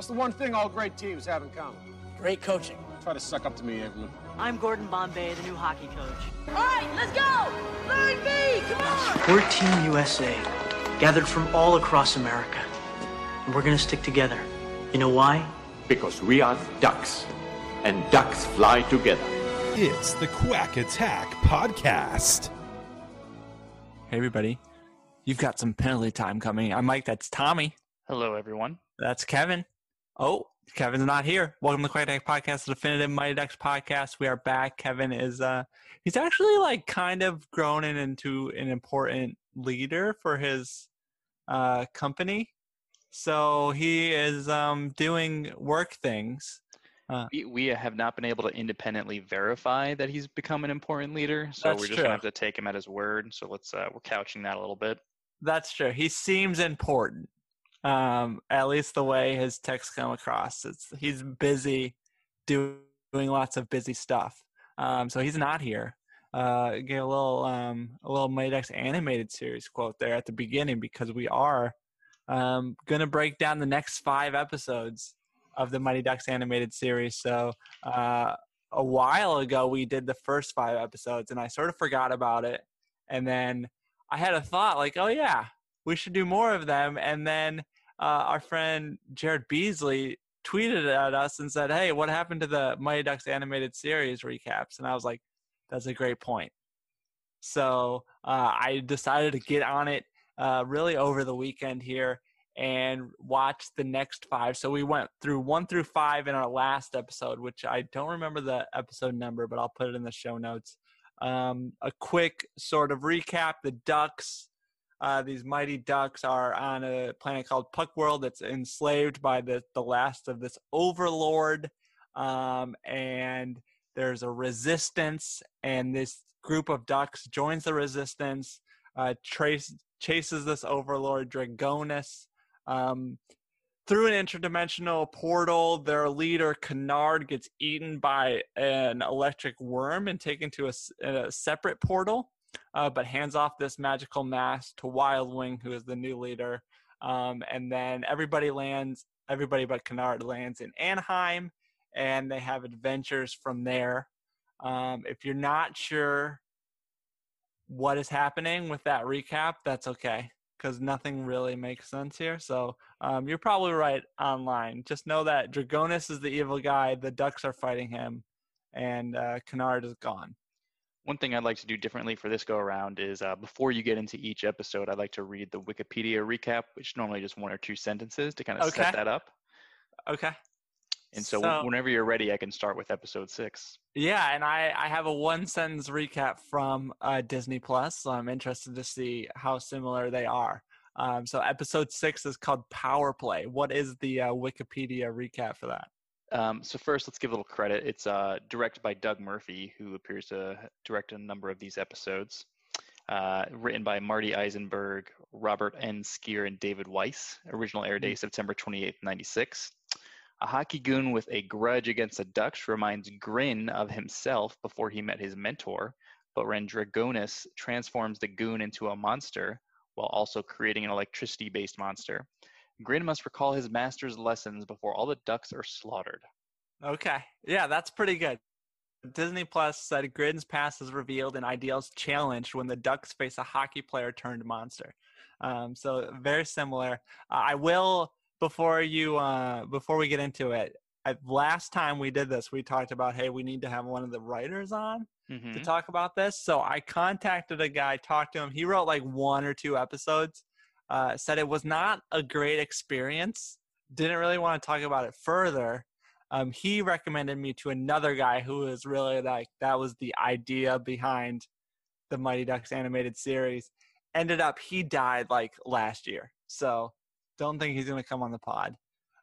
What's the one thing all great teams have in common? Great coaching. Try to suck up to me, Evelyn. I'm Gordon Bombay, the new hockey coach. All right, let's go! Line B, come on! We're Team USA, gathered from all across America. And we're gonna stick together. You know why? Because we are ducks, and ducks fly together. It's the Quack Attack Podcast. Hey, everybody. You've got some penalty time coming. I'm Mike. That's Tommy. Hello, everyone. That's Kevin. Oh, Kevin's not here. Welcome to the Quack Attack Podcast, the definitive Mighty Ducks podcast. We are back. Kevin is, uh, he's actually like kind of grown in into an important leader for his uh, company. So he is um, doing work things. Uh, We, we have not been able to independently verify that he's become an important leader, so we're just true. gonna have to take him at his word. So let's uh, we're couching that a little bit. That's true. He seems important. Um, at least the way his texts come across. It's he's busy doing lots of busy stuff. Um, so he's not here. Uh, get a little um, a little Mighty Ducks animated series quote there at the beginning because we are um, gonna break down the next five episodes of the Mighty Ducks animated series. So uh, a while ago we did the first five episodes, and I sort of forgot about it, and then I had a thought like, oh yeah, we should do more of them. And then uh, our friend Jared Beasley tweeted at us and said, hey, what happened to the Mighty Ducks animated series recaps? And I was like, that's a great point. So uh, I decided to get on it uh, really over the weekend here and watch the next five. So we went through one through five in our last episode, which I don't remember the episode number, but I'll put it in the show notes. Um, a quick sort of recap the Ducks. Uh, these mighty ducks are on a planet called Puck World that's enslaved by the, the last of this overlord. Um, and there's a resistance, and this group of ducks joins the resistance, uh, trace, chases this overlord, Dragonus. Um, through an interdimensional portal, their leader, Kennard, gets eaten by an electric worm and taken to a, a separate portal, uh, but hands off this magical mask to Wild Wing, who is the new leader. Um, and then everybody lands, everybody but Kennard lands in Anaheim, and they have adventures from there. Um, if you're not sure what is happening with that recap, that's okay because nothing really makes sense here. So um, you're probably right online. Just know that Dragonus is the evil guy, the Ducks are fighting him, and uh, Kennard is gone. One thing I'd like to do differently for this go around is uh, before you get into each episode, I'd like to read the Wikipedia recap, which normally just one or two sentences to kind of Okay. set that up. Okay. And so, So- whenever you're ready, I can start with episode six. Yeah, and I, I have a one sentence recap from uh, Disney Plus, so I'm interested to see how similar they are. Um, so episode six is called Power Play. What is the uh, Wikipedia recap for that? Um, so first, let's give a little credit. It's uh, directed by Doug Murphy, who appears to direct a number of these episodes. Uh, written by Marty Eisenberg, Robert N. Skir, and David Wise. Original air date September 28, 96. A hockey goon with a grudge against the Ducks reminds Grin of himself before he met his mentor, but when Dragonus transforms the goon into a monster while also creating an electricity based monster, Grin must recall his master's lessons before all the ducks are slaughtered. Okay. Yeah, that's pretty good. Disney Plus said Grin's past is revealed and ideals challenged when the Ducks face a hockey player turned monster. Um, so very similar. Uh, I will before you uh, before we get into it. I, last time we did this, we talked about hey, we need to have one of the writers on to Mhm. talk about this. So I contacted a guy, talked to him. He wrote like one or two episodes. Uh, said it was not a great experience. Didn't really want to talk about it further. Um, he recommended me to another guy who was really like that was the idea behind the Mighty Ducks animated series. Ended up he died like last year, so don't think he's gonna come on the pod.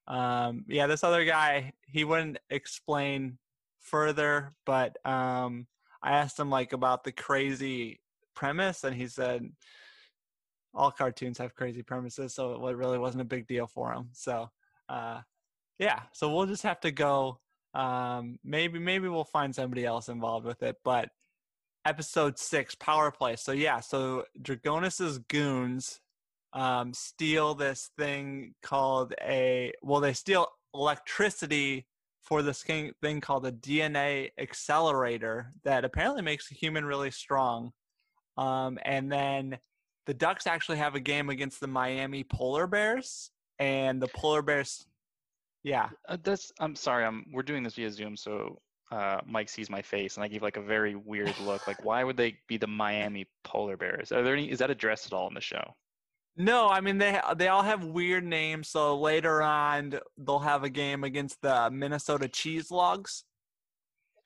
Um, yeah, this other guy, he wouldn't explain further, but um, I asked him like about the crazy premise, and he said all cartoons have crazy premises, so it really wasn't a big deal for him. So, uh, yeah, so we'll just have to go. Um, maybe maybe we'll find somebody else involved with it, but episode six, power play. So yeah, so Dragonis's goons um, steal this thing called a well, they steal electricity for this thing, thing called a DNA accelerator that apparently makes a human really strong. Um, and then the Ducks actually have a game against the Miami Polar Bears, and the Polar Bears, yeah. Uh, that's. I'm sorry. I'm. We're doing this via Zoom, so uh, Mike sees my face, and I give like a very weird look. Like, why would they be the Miami Polar Bears? Are there any? Is that addressed at all in the show? No, I mean they they all have weird names. So later on, they'll have a game against the Minnesota Cheese Logs,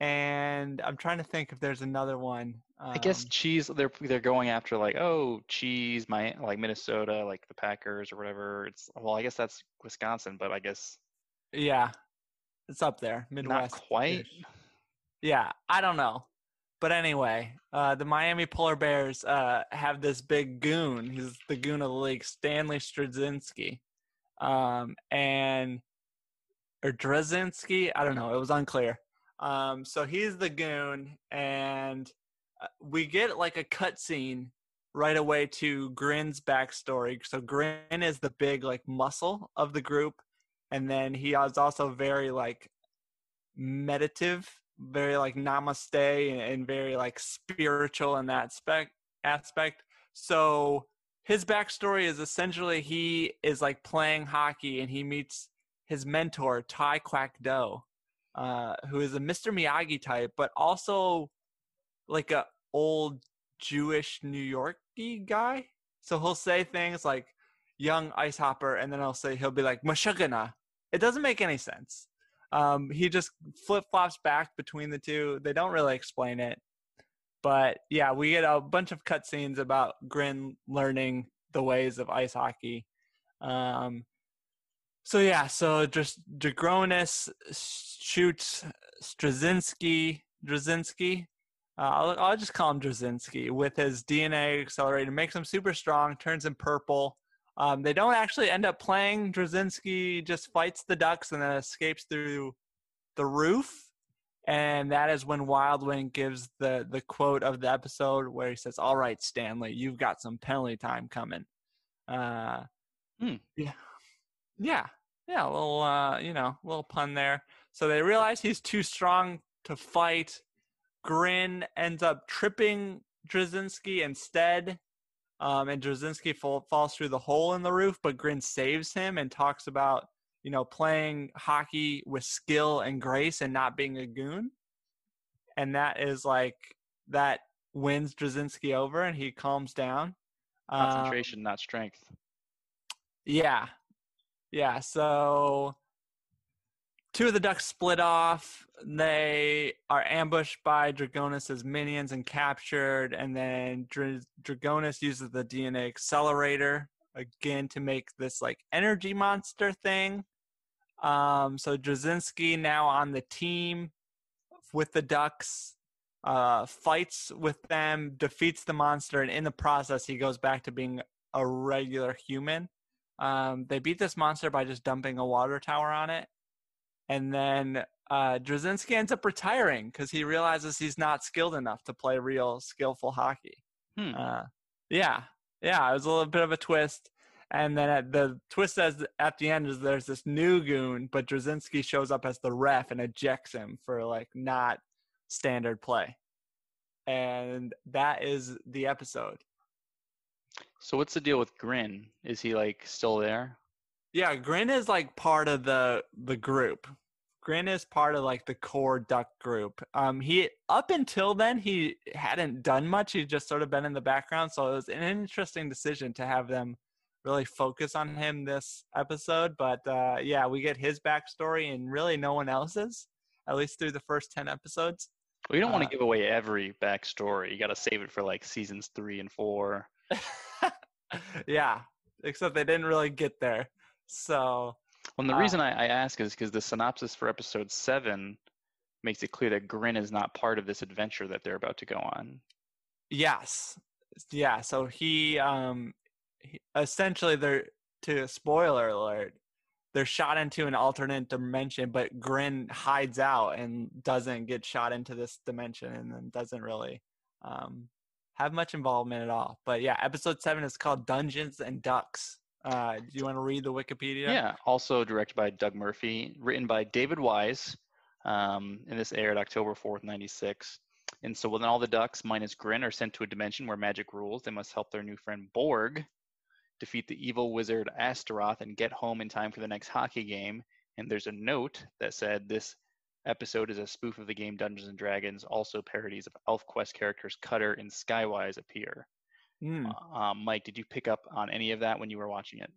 and I'm trying to think if there's another one. Um, I guess Um, cheese. They're they're going after like oh cheese, my like Minnesota, like the Packers or whatever. It's well, I guess that's Wisconsin, but I guess Yeah, it's up there, Midwest. not quite. Yeah, I don't know. But anyway, uh, the Miami Polar Bears uh, have this big goon. He's the goon of the league, Stanley Straczynski. Um, and, or Drzezinski, I don't know. It was unclear. Um, so he's the goon, and uh, we get like a cutscene right away to Grin's backstory. So Grin is the big like muscle of the group, and then he is also very like meditative, very like namaste and, and very like spiritual in that spec aspect. So his backstory is essentially he is like playing hockey and he meets his mentor Ty Quack Do, uh, who is a Mr. Miyagi type, but also like a old Jewish New Yorky guy. So he'll say things like young ice hopper and then I'll say he'll be like Mashugana. It doesn't make any sense. Um, he just flip flops back between the two. They don't really explain it. But yeah, we get a bunch of cutscenes about Grin learning the ways of ice hockey. Um, so yeah, so just Dragonis shoots Straczynski, Drzezinski. Uh, I'll, I'll just call him Drzezinski with his DNA accelerator, makes him super strong, turns him purple. Um, they don't actually end up playing. Drzezinski just fights the Ducks and then escapes through the roof. And that is when Wildwing gives the, the quote of the episode where he says, All right, Stanley, you've got some penalty time coming. Uh, Hmm. Yeah. Yeah. Yeah. A little, uh, you know, little pun there. So they realize he's too strong to fight. Grin ends up tripping Drzezinski instead. Um, and Drzezinski fall, falls through the hole in the roof, but Grin saves him and talks about, you know, playing hockey with skill and grace and not being a goon. And that is like, that wins Drzezinski over and he calms down. Um, Concentration, not strength. yeah. Yeah. So two of the ducks split off. They are ambushed by Dragonis' minions and captured. And then Dra- Dragonis uses the DNA accelerator again to make this like energy monster thing. Um, so Drzezinski now on the team with the ducks, uh, fights with them, defeats the monster, and in the process, he goes back to being a regular human. Um, they beat this monster by just dumping a water tower on it. And then uh, Drzezinski ends up retiring because he realizes he's not skilled enough to play real skillful hockey. Hmm. Uh, yeah, yeah, it was a little bit of a twist. And then at the twist as at the end is there's this new goon, but Drzezinski shows up as the ref and ejects him for like not standard play. And that is the episode. So what's the deal with Grin? Is he like still there? Yeah, Grin is like part of the the group. Grin is part of like the core duck group. Um, he up until then he hadn't done much. He's just sort of been in the background. So it was an interesting decision to have them really focus on him this episode. But uh, yeah, we get his backstory and really no one else's, at least through the first ten episodes. Well, you don't want Uh, to give away every backstory. You got to save it for like seasons three and four. yeah, except they didn't really get there. So Well, and the Uh, reason I, I ask is because the synopsis for episode seven makes it clear that Grin is not part of this adventure that they're about to go on. Yes. Yeah. So he, um, he, essentially, they're to spoiler alert. They're shot into an alternate dimension, but Grin hides out and doesn't get shot into this dimension, and then doesn't really um, have much involvement at all. But yeah, episode seven is called Dungeons and Ducks. Uh, do you want to read the Wikipedia? Yeah. Also directed by Doug Murphy, written by David Wise, um, and this aired October 4th, 96. And so when all the ducks minus Grin are sent to a dimension where magic rules, they must help their new friend Borg defeat the evil wizard Astaroth and get home in time for the next hockey game. And there's a note that said this episode is a spoof of the game Dungeons and Dragons. Also, parodies of ElfQuest characters Cutter and Skywise appear. Hmm. Um, Mike, did you pick up on any of that when you were watching it?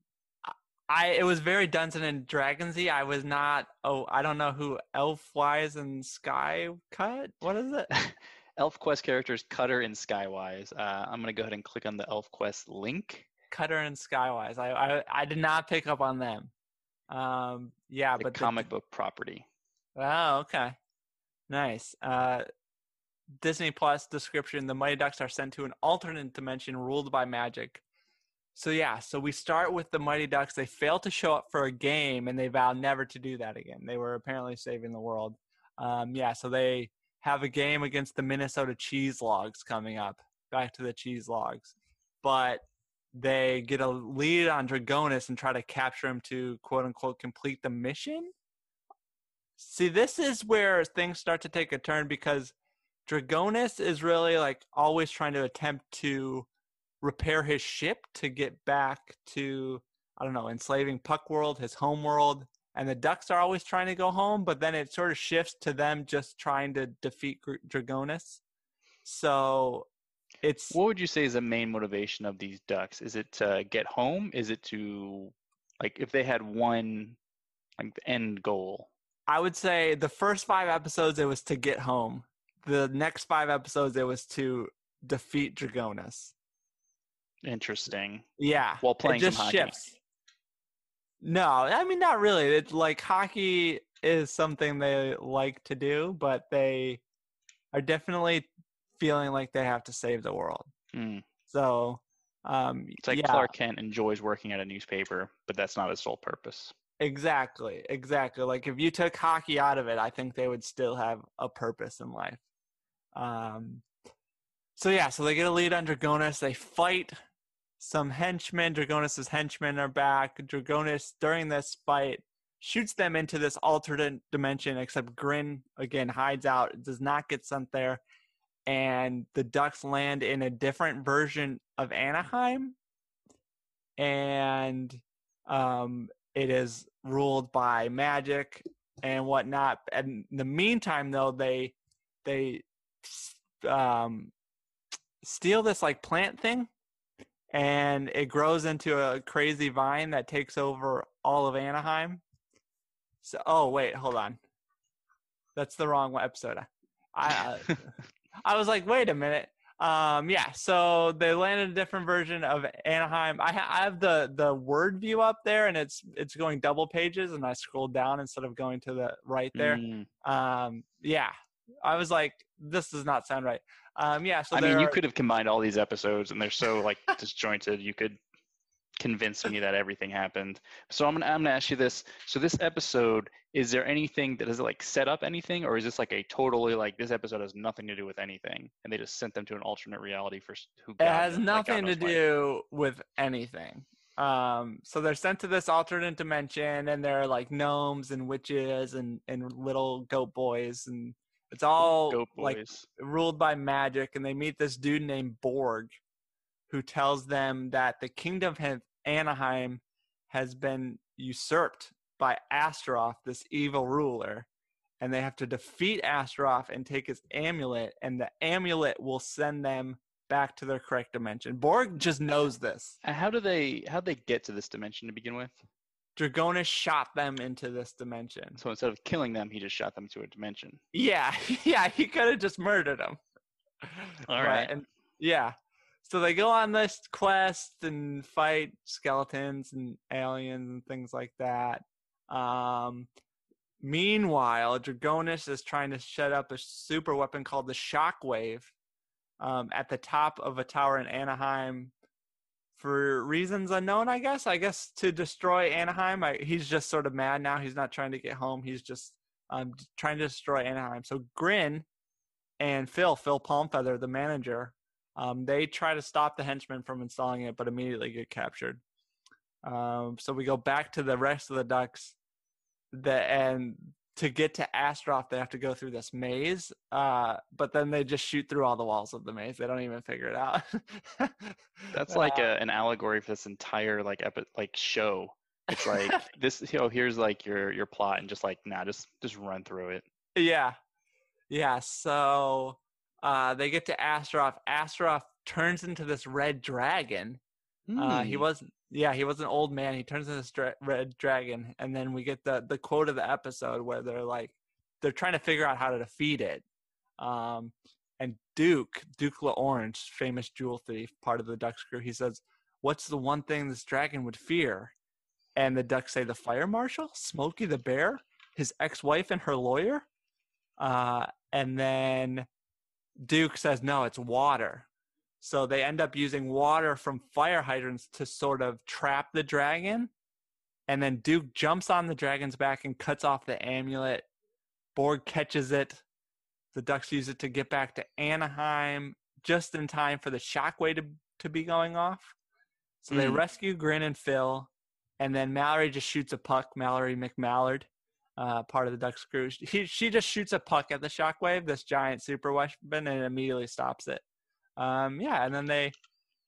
I it was very Dungeons and Dragonsy. I was not. Oh, I don't know who Elfwise and Sky Cut. What is it? ElfQuest characters Cutter and Skywise. Uh, I'm going to go ahead and click on the ElfQuest link. Cutter and Skywise. I, I I did not pick up on them. Um, yeah, The but the- comic book property. Oh, okay. Nice. Uh, Disney Plus description: The Mighty Ducks are sent to an alternate dimension ruled by magic. So yeah, so we start with the Mighty Ducks. They fail to show up for a game, and they vow never to do that again. They were apparently saving the world. Um, yeah, so they have a game against the Minnesota Cheese Logs coming up. Back to the Cheese Logs, but they get a lead on Dragonis and try to capture him to quote unquote complete the mission. See, this is where things start to take a turn because Dragonis is really like always trying to attempt to repair his ship to get back to I don't know, enslaving Puck World, his home world, and the Ducks are always trying to go home, but then it sort of shifts to them just trying to defeat Dragonis. So it's What would you say is the main motivation of these ducks? Is it to get home? Is it to like if they had one like end goal? I would say the first five episodes it was to get home. The next five episodes it was to defeat Dragonis. Interesting. Yeah. While playing it some just hockey. shifts. No, I mean not really. It's like hockey is something they like to do, but they are definitely feeling like they have to save the world. Hmm. So, um, It's like yeah, Clark Kent enjoys working at a newspaper, but that's not his sole purpose. Exactly, exactly. Like if you took hockey out of it, I think they would still have a purpose in life. Um, so yeah, so they get a lead on Dragonis. They fight some henchmen. Dragonis's henchmen are back. Dragonis during this fight shoots them into this alternate dimension, except Grin again hides out, does not get sent there, and the Ducks land in a different version of Anaheim, and um, it is ruled by magic and whatnot. And in the meantime, though, they they um, steal this like plant thing and it grows into a crazy vine that takes over all of Anaheim. So, oh wait, hold on, that's the wrong episode. I uh, I was like, wait a minute. Um, yeah, so they landed a different version of Anaheim. I, ha- I have the the word view up there, and it's it's going double pages, and I scrolled down instead of going to the right there. Mm. Um, yeah, I was like, this does not sound right. Um, yeah, so I mean, you are- could have combined all these episodes, and they're so like disjointed. You could convince me that everything happened. So I'm gonna I'm gonna ask you this. So this episode, is there anything that does it like set up anything, or is this like a totally like this episode has nothing to do with anything, and they just sent them to an alternate reality for who? It has knows- like, nothing to do with anything. Um, so they're sent to this alternate dimension, and they're like gnomes and witches and and little goat boys, and it's all like ruled by magic. And they meet this dude named Borg, who tells them that the kingdom of Anaheim has been usurped by Astaroth, this evil ruler, and they have to defeat Astaroth and take his amulet, and the amulet will send them back to their correct dimension. Borg just knows this. How do they how do they get to this dimension to begin with? Dragonis shot them into this dimension. So instead of killing them, he just shot them to a dimension. Yeah, yeah, he could have just murdered them. All But- right. and yeah. So they go on this quest and fight skeletons and aliens and things like that. Um, meanwhile, Dragonis is trying to set up a super weapon called the Shockwave um, at the top of a tower in Anaheim for reasons unknown, I guess. I guess to destroy Anaheim. I, he's just sort of mad now. He's not trying to get home. He's just um, trying to destroy Anaheim. So Grin and Phil, Phil Palmfeather, the manager, um, they try to stop the henchmen from installing it, but immediately get captured. Um, so we go back to the rest of the ducks. The, and to get to Astaroth, they have to go through this maze, uh, but then they just shoot through all the walls of the maze. They don't even figure it out. That's like a, an allegory for this entire like epi- like show. It's like this, you know, here's like your your plot, and just like nah, just just run through it. Yeah, yeah. So uh, they get to Astaroth. Astaroth turns into this red dragon. Uh, he Hmm. wasn't. Yeah, he was an old man. He turns into this dra- red dragon, and then we get the the quote of the episode where they're like, they're trying to figure out how to defeat it. Um, and Duke, Duke L'Orange, famous jewel thief, part of the Ducks crew, he says, "What's the one thing this dragon would fear?" And the Ducks say, "The fire marshal, Smokey the bear, his ex-wife, and her lawyer." Uh, and then Duke says, "No, it's water." So they end up using water from fire hydrants to sort of trap the dragon. And then Duke jumps on the dragon's back and cuts off the amulet. Borg catches it. The Ducks use it to get back to Anaheim just in time for the shockwave to, to be going off. So they Mm. rescue Grin and Phil. And then Mallory just shoots a puck, Mallory McMallard, uh, part of the Ducks crew. She, she just shoots a puck at the shockwave, this giant super weapon, and immediately stops it. Um, yeah, and then they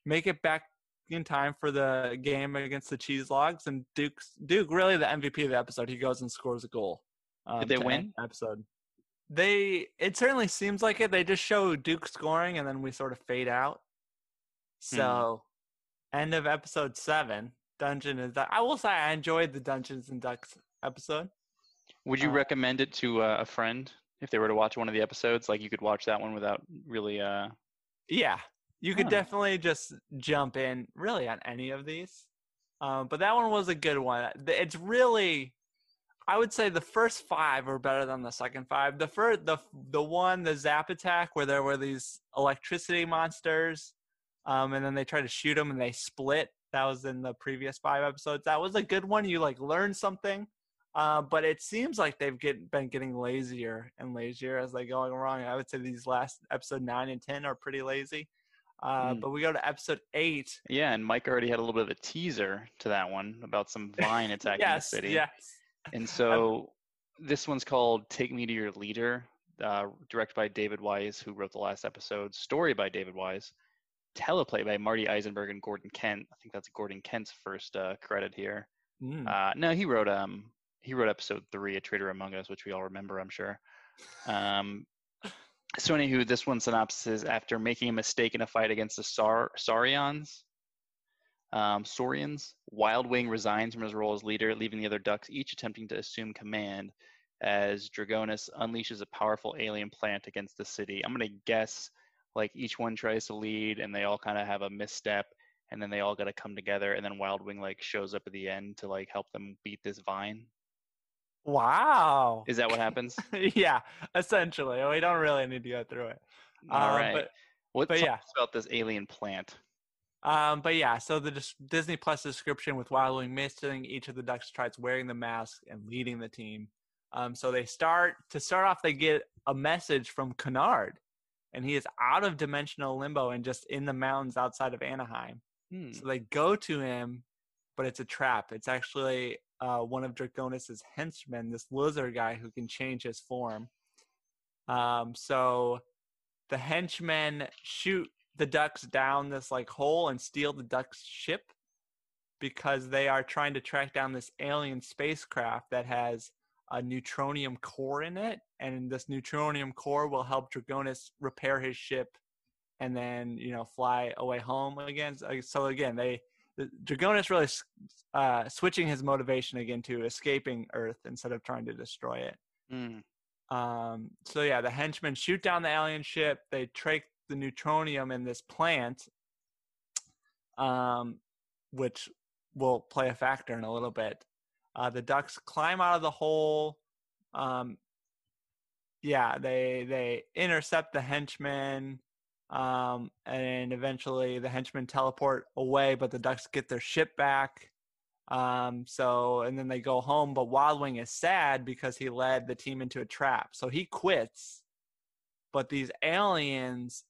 make it back in time for the game against the Cheese Logs, and Duke's Duke really the MVP of the episode. He goes and scores a goal. Um, Did they win? Episode. They it certainly seems like it. They just show Duke scoring, and then we sort of fade out. Hmm. So, end of episode seven. Dungeon is that I will say I enjoyed the Dungeons and Ducks episode. Would you Uh, recommend it to uh, a friend if they were to watch one of the episodes? Like you could watch that one without really. Uh... Yeah, you could definitely just jump in really on any of these. Um, but that one was a good one. It's really, I would say the first five were better than the second five. The first, the the one, the Zap attack, where there were these electricity monsters, um, and then they tried to shoot them and they split. That was in the previous five episodes. That was a good one. You like learned something. Uh, but it seems like they've get, been getting lazier and lazier as they go along. I would say these last episode nine and ten are pretty lazy. Uh, Mm. But we go to episode eight. Yeah, and Mike already had a little bit of a teaser to that one about some vine attacking yes, the city. yes. And so this one's called "Take Me to Your Leader," uh, directed by David Wise, who wrote the last episode. Story by David Wise. Teleplay by Marty Eisenberg and Gordon Kent. I think that's Gordon Kent's first uh, credit here. Mm. Uh, no, he wrote um he wrote episode three, A Traitor Among Us, which we all remember, I'm sure. Um, so anywho, this one synopsis: After making a mistake in a fight against the Sar- Saurians, um, Saurians, Wild Wing resigns from his role as leader, leaving the other ducks each attempting to assume command as Dragonis unleashes a powerful alien plant against the city. I'm gonna guess like each one tries to lead, and they all kind of have a misstep, and then they all got to come together, and then Wild Wing like shows up at the end to like help them beat this vine. Wow. Is that what happens? yeah, essentially. We don't really need to go through it. All Uh, right. But, what but yeah. about this alien plant? um, but yeah, so the dis- Disney Plus description with Wild Wing missing each of the Ducks tries wearing the mask and leading the team. Um, so they start to start off. They get a message from Kennard, and he is out of dimensional limbo and just in the mountains outside of Anaheim. Hmm. So they go to him, but it's a trap. It's actually uh, one of Draconis's henchmen, this lizard guy who can change his form. Um, so the henchmen shoot the ducks down this like hole and steal the ducks' ship because they are trying to track down this alien spacecraft that has a neutronium core in it, and this neutronium core will help Dragonis repair his ship and then you know fly away home again. So- again, they the, Dragonis really uh, switching his motivation again to escaping Earth instead of trying to destroy it. Hmm. Um, so yeah, the henchmen shoot down the alien ship. They trach the neutronium in this plant, um, which will play a factor in a little bit. Uh, the Ducks climb out of the hole. Um, yeah, they they intercept the henchmen, um, and eventually the henchmen teleport away, but the Ducks get their ship back. Um, so and then they go home, but Wildwing is sad because he led the team into a trap. So he quits, but these aliens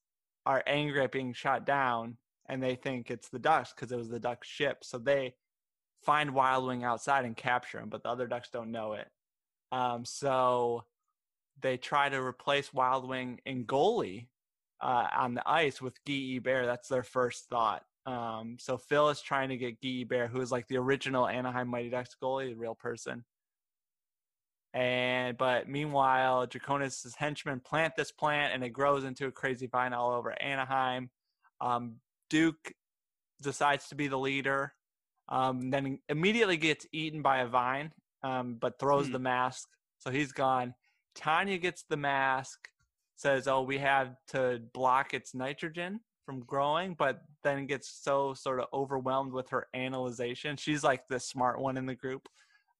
are angry at being shot down, and they think it's the Ducks because it was the Ducks ship. So they find Wildwing outside and capture him, but the other Ducks don't know it. Um, so they try to replace Wild Wing and goalie uh, on the ice with Guy Hebert. That's their first thought. Um, so Phil is trying to get Guy Hebert, who is like the original Anaheim Mighty Ducks goalie, the real person. And but meanwhile, Draconis' henchmen plant this plant, and it grows into a crazy vine all over Anaheim. Um, Duke decides to be the leader, um, then immediately gets eaten by a vine, um, but throws Hmm. the mask, so he's gone. Tanya gets the mask, says, "Oh, we had to block its nitrogen from growing," but then gets so sort of overwhelmed with her analyzation. She's like the smart one in the group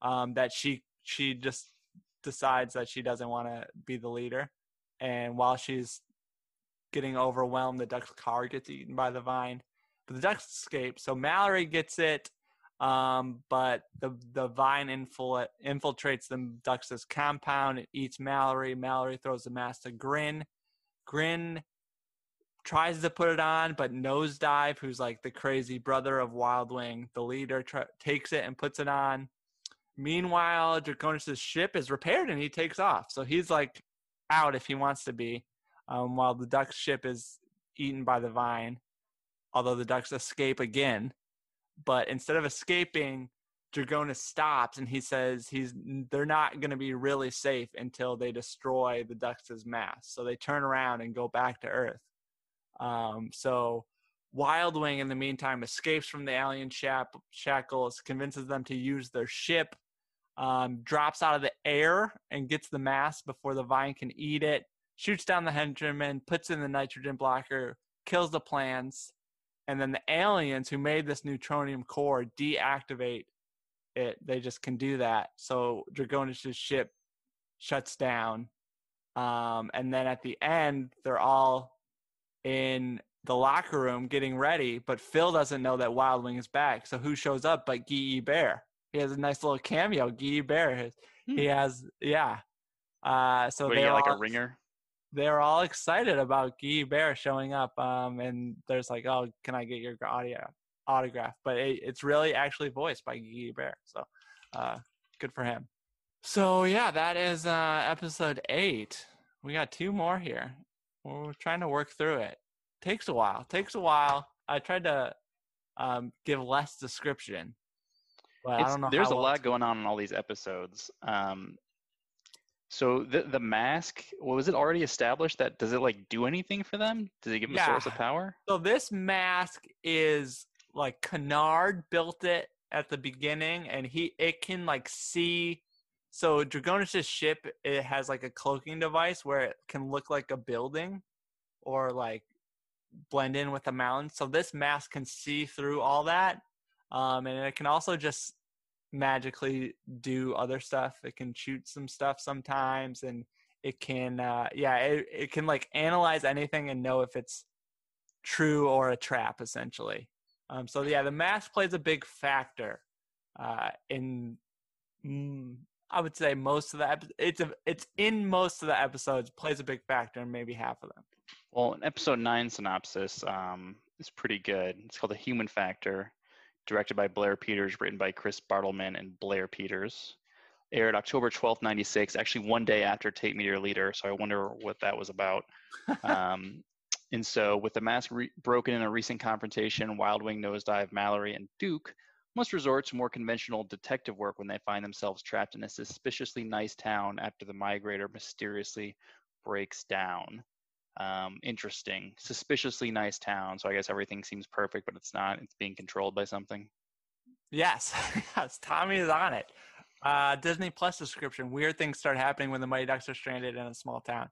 um, that she she just decides that she doesn't want to be the leader, and while she's getting overwhelmed, the duck's car gets eaten by the vine, but the ducks escape. So Mallory gets it. Um, but the the vine infil- infiltrates the ducks' compound. It eats Mallory. Mallory throws the mask to Grin. Grin tries to put it on, but Nosedive, who's like the crazy brother of Wild Wing, the leader, takes it and puts it on. Meanwhile, Draconis' ship is repaired and he takes off. So he's like out if he wants to be, um, while the duck's ship is eaten by the vine. Although the ducks escape again, but instead of escaping, Dragonis stops and he says he's they're not going to be really safe until they destroy the Ducks' mass. So they turn around and go back to Earth. Um, so Wildwing, in the meantime, escapes from the alien shack- shackles, convinces them to use their ship, um, drops out of the air and gets the mass before the vine can eat it, shoots down the henchmen, puts in the nitrogen blocker, kills the plants, and then the aliens who made this neutronium core deactivate it. They just can do that. So Dragonis' ship shuts down. Um, and then at the end, they're all in the locker room getting ready, but Phil doesn't know that Wild Wing is back. So who shows up but Guy Hebert? He has a nice little cameo. Guy Hebert. Has, He has, yeah. Uh, so What, they get like a ringer? They're all excited about Guy Hebert showing up. Um, and there's like, oh, can I get your audio autograph? But it, it's really actually voiced by Guy Hebert. So, uh, good for him. So yeah, that is uh, episode eight. We got two more here. We're trying to work through it. Takes a while. Takes a while. I tried to um, give less description, but I don't know. there's a well lot going on in all these episodes. Um, so the the mask, well, was it already established that does it like do anything for them? Does it give them a source of power? So this mask is like Kennard built it at the beginning, and he it can like see. So Dragonis' ship it has like a cloaking device where it can look like a building, or like blend in with the mountain. So this mask can see through all that, um, and it can also just magically do other stuff. It can shoot some stuff sometimes, and it can uh, yeah it, it can like analyze anything and know if it's true or a trap essentially. Um, so yeah, the mask plays a big factor uh, in. Mm, I would say most of the it's a, it's in most of the episodes plays a big factor in maybe half of them. Well, an episode nine synopsis um, is pretty good. It's called The Human Factor, directed by Blair Peters, written by Chris Bartleman and Blair Peters. Aired October 12th, 96, actually one day after Take Me to Your Leader, so I wonder what that was about. um, and so, with the mask re- broken in a recent confrontation, Wild Wing, Nosedive, Mallory, and Duke must resort to more conventional detective work when they find themselves trapped in a suspiciously nice town after the migrator mysteriously breaks down. Um, interesting, suspiciously nice town. So I guess everything seems perfect, but it's not. It's being controlled by something. Yes, yes, Tommy is on it. Uh, Disney Plus description: Weird things start happening when the Mighty Ducks are stranded in a small town.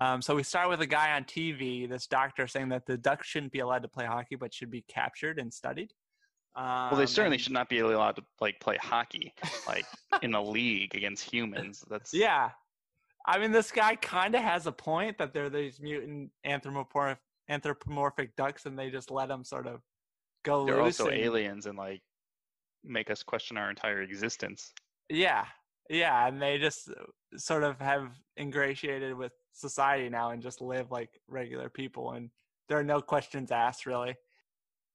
Um, so we start with a guy on TV, this doctor saying that the Ducks shouldn't be allowed to play hockey, but should be captured and studied. well, they Um, certainly and- should not be allowed to like play hockey, like in a league against humans. That's Yeah. I mean, this guy kind of has a point that they're these mutant anthropomorphic, anthropomorphic ducks, and they just let them sort of go they're also and- aliens and like make us question our entire existence. Yeah, yeah, and they just uh, sort of have ingratiated with society now and just live like regular people, and there are no questions asked really.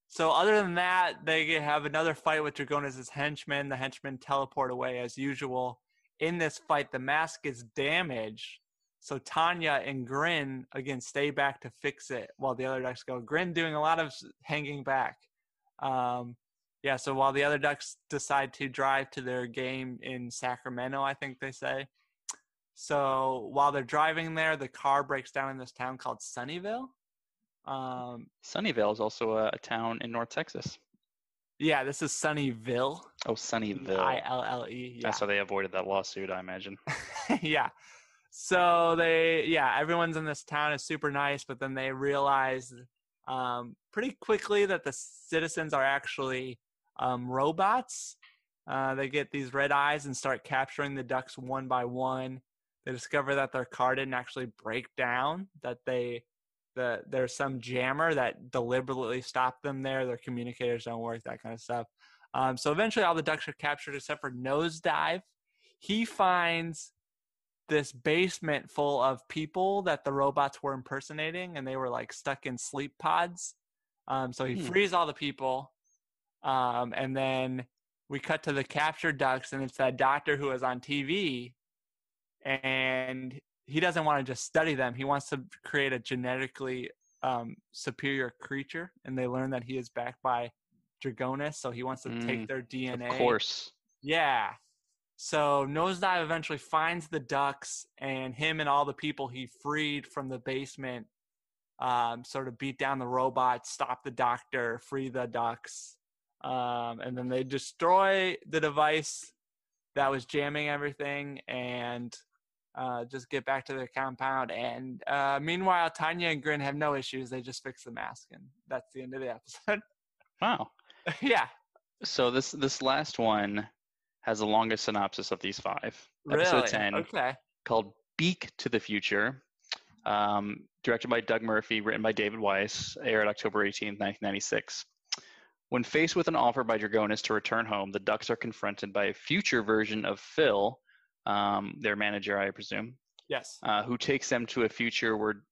So other than that, they have another fight with Dragonis' henchmen. The henchmen teleport away as usual. In this fight, the mask is damaged. So Tanya and Grin again stay back to fix it while the other ducks go. Grin doing a lot of hanging back. Um, yeah, so while the other Ducks decide to drive to their game in Sacramento, I think they say. So while they're driving there, the car breaks down in this town called Sunnyvale. Um, Sunnyvale is also a, a town in North Texas. Yeah, this is Sunnyville. Oh, Sunnyville. I L L E. That's how they avoided that lawsuit, I imagine. yeah. So they, yeah, everyone's in this town is super nice, but then they realize um, pretty quickly that the citizens are actually um, robots. Uh, they get these red eyes and start capturing the ducks one by one. They discover that their car didn't actually break down. That they, the there's some jammer that deliberately stopped them there. Their communicators don't work, that kind of stuff. Um, so eventually, all the ducks are captured except for Nosedive. He finds this basement full of people that the robots were impersonating, and they were like stuck in sleep pods. Um, so he Hmm. frees all the people, um, and then we cut to the captured ducks, and it's that doctor who was on TV, and he doesn't want to just study them. He wants to create a genetically um, superior creature, and they learn that he is backed by Dragonis, so he wants to Mm, take their DNA. Of course. Yeah. So Nosedive eventually finds the ducks, and him and all the people he freed from the basement um, sort of beat down the robots, stop the doctor, free the ducks, um, and then they destroy the device that was jamming everything and uh, just get back to their compound. And uh, meanwhile, Tanya and Grin have no issues. They just fix the mask, and that's the end of the episode. Wow. yeah. So this this last one has the longest synopsis of these five. Really? Episode ten, Okay. called Beak to the Future, um, directed by Doug Murphy, written by David Wise, aired October 18, 1996. When faced with an offer by Dragonis to return home, the Ducks are confronted by a future version of Phil, um, their manager, I presume, Yes. uh, who takes them to a future where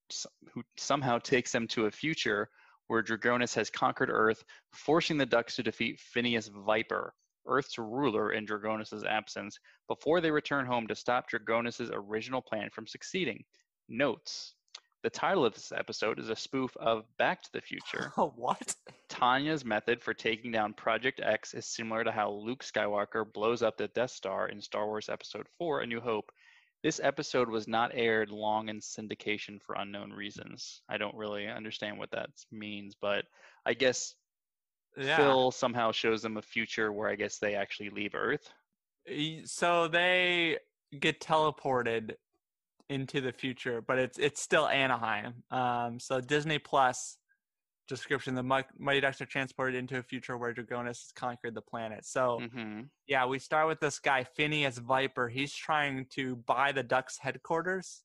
who somehow takes them to a future where Dragonis has conquered Earth, forcing the Ducks to defeat Phineas Viper, Earth's ruler in Dragonis' absence, before they return home to stop Dragonis' original plan from succeeding. Notes: The title of this episode is a spoof of Back to the Future. Oh, what? Tanya's method for taking down Project X is similar to how Luke Skywalker blows up the Death Star in Star Wars Episode 4 A New Hope. This episode was not aired long in syndication for unknown reasons. I don't really understand what that means, but I guess Yeah. Phil somehow shows them a future where I guess they actually leave Earth. So they get teleported into the future, but it's it's still Anaheim. Um, so Disney Plus description: the Mighty Ducks are transported into a future where Dragonis has conquered the planet. So hmm yeah, we start with this guy Phineas Viper. He's trying to buy the Ducks headquarters,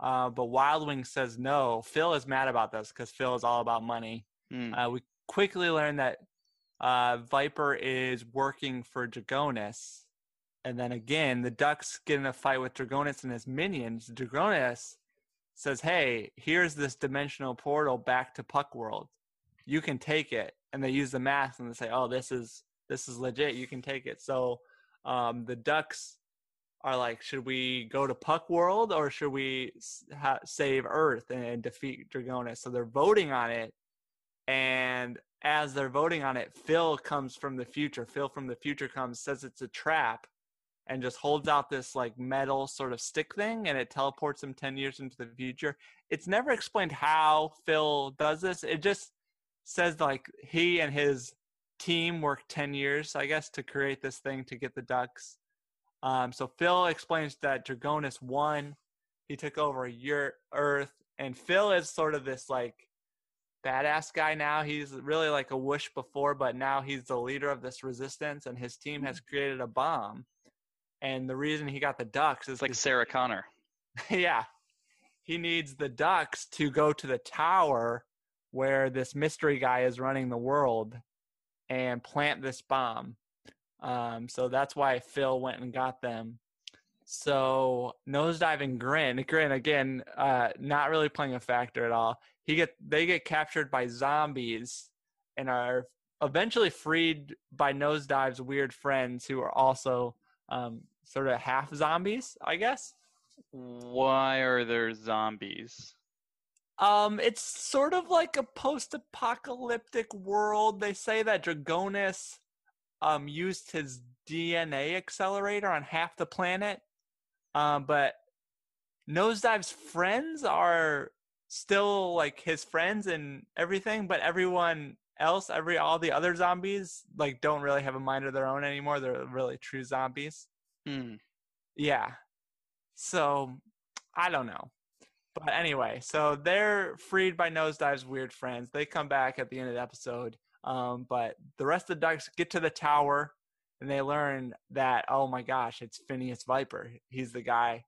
uh, but Wild Wing says no. Phil is mad about this because Phil is all about money. Mm. Uh, we quickly learn that uh, Viper is working for Dragonis. And then again, the Ducks get in a fight with Dragonis and his minions. Dragonis says, Hey, here's this dimensional portal back to Puck World. You can take it. And they use the mask and they say, Oh, this is this is legit. You can take it. So um, the Ducks are like, should we go to Puck World or should we ha- save Earth and, and defeat Dragonis? So they're voting on it and as they're voting on it, Phil comes from the future. Phil from the future comes, says it's a trap, and just holds out this like metal sort of stick thing, and it teleports him 10 years into the future. It's never explained how Phil does this. It just says like he and his team worked 10 years, I guess, to create this thing to get the ducks. Um, so Phil explains that Dragonis won. He took over your Earth, and Phil is sort of this like badass guy now. He's really like a whoosh before, but now he's the leader of this resistance, and his team has created a bomb. And the reason he got the ducks is like Sarah Connor. yeah, he needs the ducks to go to the tower where this mystery guy is running the world and plant this bomb. Um, so that's why Phil went and got them. So nosedive and grin, grin again, uh, not really playing a factor at all. He get they get captured by zombies and are eventually freed by nosedive's weird friends who are also um, sort of half zombies, I guess. Why are there zombies? Um, it's sort of like a post-apocalyptic world. They say that Dragonis um used his DNA accelerator on half the planet. Um, but Nosedive's friends are still like his friends and everything, but everyone else, every all the other zombies, like don't really have a mind of their own anymore. They're really true zombies. Hmm. Yeah. So I don't know. But anyway, so they're freed by Nosedive's weird friends. They come back at the end of the episode. Um, but the rest of the ducks get to the tower and they learn that, oh my gosh, it's Phineas Viper. He's the guy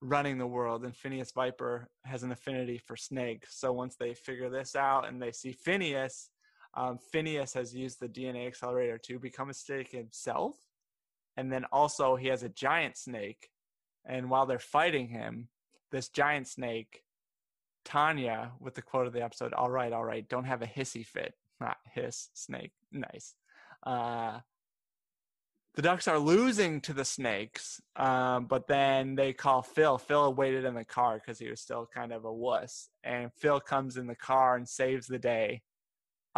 running the world, and Phineas Viper has an affinity for snakes. So once they figure this out and they see Phineas, um, Phineas has used the DNA accelerator to become a snake himself. And then also he has a giant snake. And while they're fighting him, this giant snake, Tanya, with the quote of the episode, all right, all right, don't have a hissy fit. Not hiss, snake. Nice. Uh, the ducks are losing to the snakes, um, but then they call Phil. Phil waited in the car because he was still kind of a wuss. And Phil comes in the car and saves the day.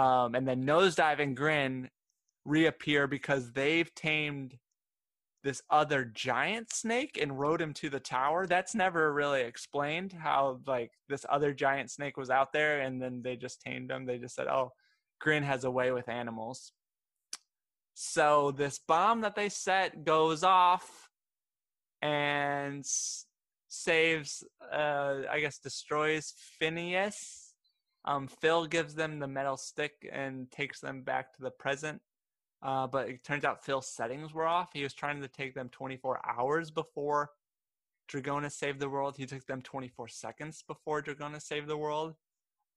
Um, and then Nosedive and Grin reappear because they've tamed this other giant snake and rode him to the tower. That's never really explained how like this other giant snake was out there and then they just tamed him. They just said, "Oh, Grin has a way with animals." So this bomb that they set goes off and saves uh I guess destroys Phineas. Um Phil gives them the metal stick and takes them back to the present. Uh, but it turns out Phil's settings were off. He was trying to take them 24 hours before Dragonis saved the world. He took them 24 seconds before Dragonis saved the world.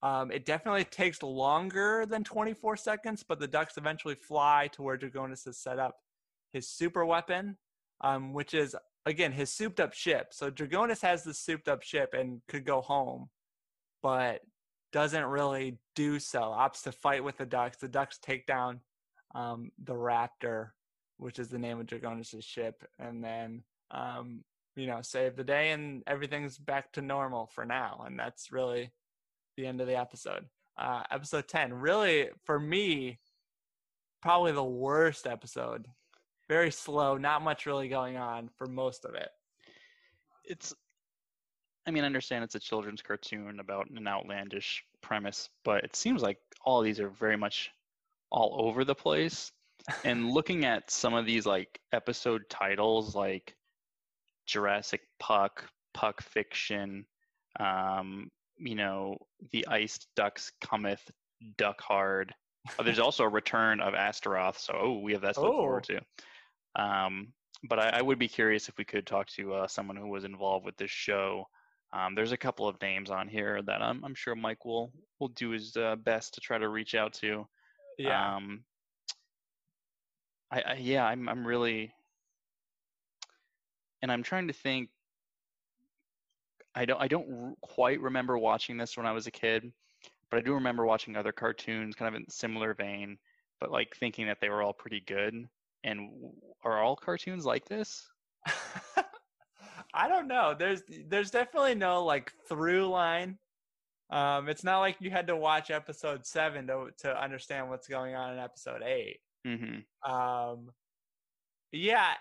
Um, it definitely takes longer than 24 seconds, but the ducks eventually fly to where Dragonis has set up his super weapon, um, which is, again, his souped up ship. So Dragonis has the souped up ship and could go home, but doesn't really do so. Opts to fight with the ducks. The ducks take down um, the Raptor, which is the name of Dragonis' ship, and then um, you know save the day, and everything's back to normal for now. And that's really the end of the episode. Uh, episode ten, really for me, probably the worst episode. Very slow, not much really going on for most of it. It's, I mean, I understand it's a children's cartoon about an outlandish premise, but it seems like all of these are very much all over the place. and looking at some of these like episode titles, like Jurassic Puck, Puck Fiction, um, you know, The Iced Ducks Cometh, Duck Hard. Uh, there's also a return of Astaroth, so oh, we have that to look forward to. Um, but I, I would be curious if we could talk to uh, someone who was involved with this show. Um, there's a couple of names on here that I'm, I'm sure Mike will will do his uh, best to try to reach out to. Yeah. Um, I, I yeah, I'm I'm really, and I'm trying to think. I don't I don't r- quite remember watching this when I was a kid, but I do remember watching other cartoons, kind of in similar vein, but like thinking that they were all pretty good. And w- are all cartoons like this? I don't know. There's there's definitely no like through line. Um, it's not like you had to watch episode seven to to understand what's going on in episode eight. Mm-hmm. Um, yeah,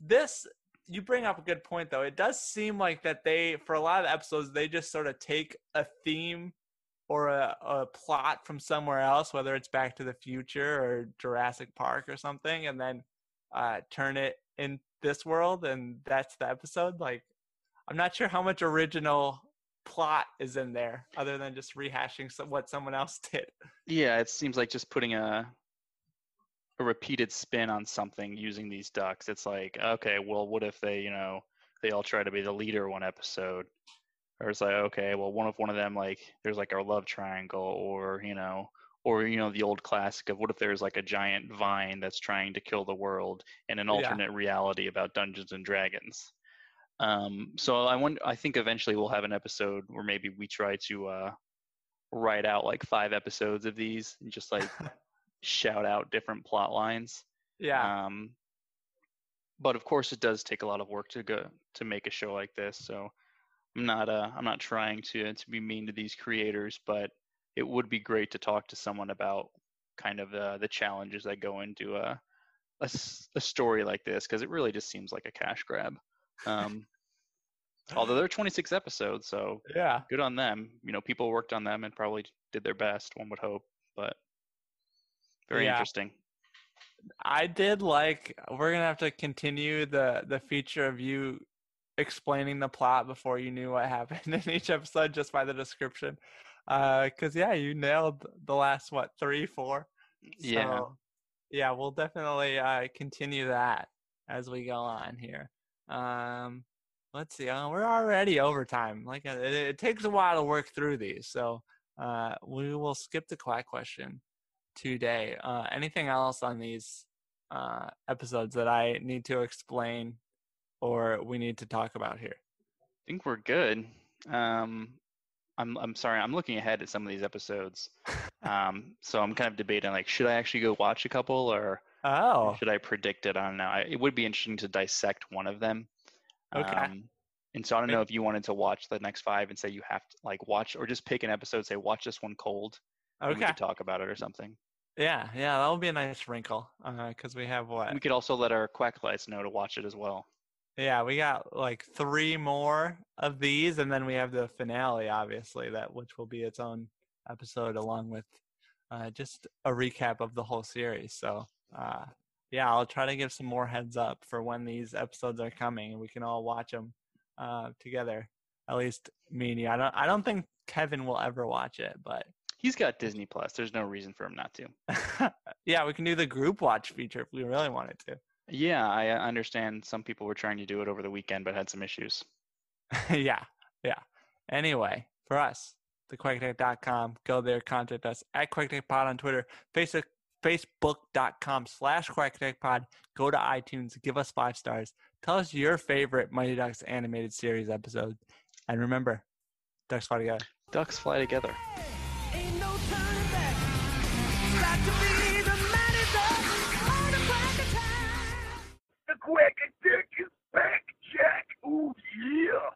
this you bring up a good point though. It does seem like that they for a lot of episodes they just sort of take a theme or a, a plot from somewhere else, whether it's Back to the Future or Jurassic Park or something, and then uh, turn it in this world, and that's the episode. Like, I'm not sure how much original plot is in there other than just rehashing some, what someone else did. Yeah, it seems like just putting a a repeated spin on something using these ducks. It's like, okay, well, what if they, you know, they all try to be the leader one episode, or it's like, okay, well, one of one of them like there's like our love triangle, or you know, or you know the old classic of what if there's like a giant vine that's trying to kill the world in an Yeah. alternate reality about Dungeons and Dragons. Um, so I want I think eventually we'll have an episode where maybe we try to uh, write out like five episodes of these and just like shout out different plot lines. Yeah. Um, but of course, it does take a lot of work to go to make a show like this. So I'm not uh, I'm not trying to to be mean to these creators, but it would be great to talk to someone about kind of uh, the challenges that go into a a story like this because it really just seems like a cash grab. Um, although there are 26 episodes, so yeah. good on them. You know, people worked on them and probably did their best. One would hope, but very Yeah. interesting. I did like we're gonna have to continue the the feature of you explaining the plot before you knew what happened in each episode just by the description. Uh, cause yeah, you nailed the last what three, four. Yeah. So, yeah, we'll definitely uh continue that as we go on here. Um, let's see. Uh, we're already overtime. Like uh, it, it takes a while to work through these, so uh, we will skip the quack question today. Uh, anything else on these uh, episodes that I need to explain or we need to talk about here? I think we're good. Um, I'm I'm sorry. I'm looking ahead at some of these episodes. Um, so I'm kind of debating like, should I actually go watch a couple or Oh, should I predict it? I don't know. I, it would be interesting to dissect one of them. Okay. Um, and so I don't know if you wanted to watch the next five and say you have to like watch or just pick an episode, say watch this one cold. And we okay. could talk about it or something. Yeah, yeah, that would be a nice wrinkle because we have what? We could also let our quack lights know to watch it as well. Yeah, we got like three more of these, and then we have the finale, obviously, that which will be its own episode along with uh, just a recap of the whole series. So, uh, yeah, I'll try to give some more heads up for when these episodes are coming, and we can all watch them uh, together. At least me and you. I don't. I don't think Kevin will ever watch it, but He's got Disney Plus. There's no reason for him not to. yeah, we can do the group watch feature if we really wanted to. Yeah, I uh, understand some people were trying to do it over the weekend but had some issues. yeah, yeah. Anyway, for us, thequacktech.com, go there, contact us at QuackTechPod on Twitter, Facebook, Facebook.com slash QuackTechPod. Go to iTunes, give us five stars. Tell us your favorite Mighty Ducks animated series episode. And remember, Ducks fly together. Ducks fly together. Ain't quick and take his back, Jack. Ooh, yeah.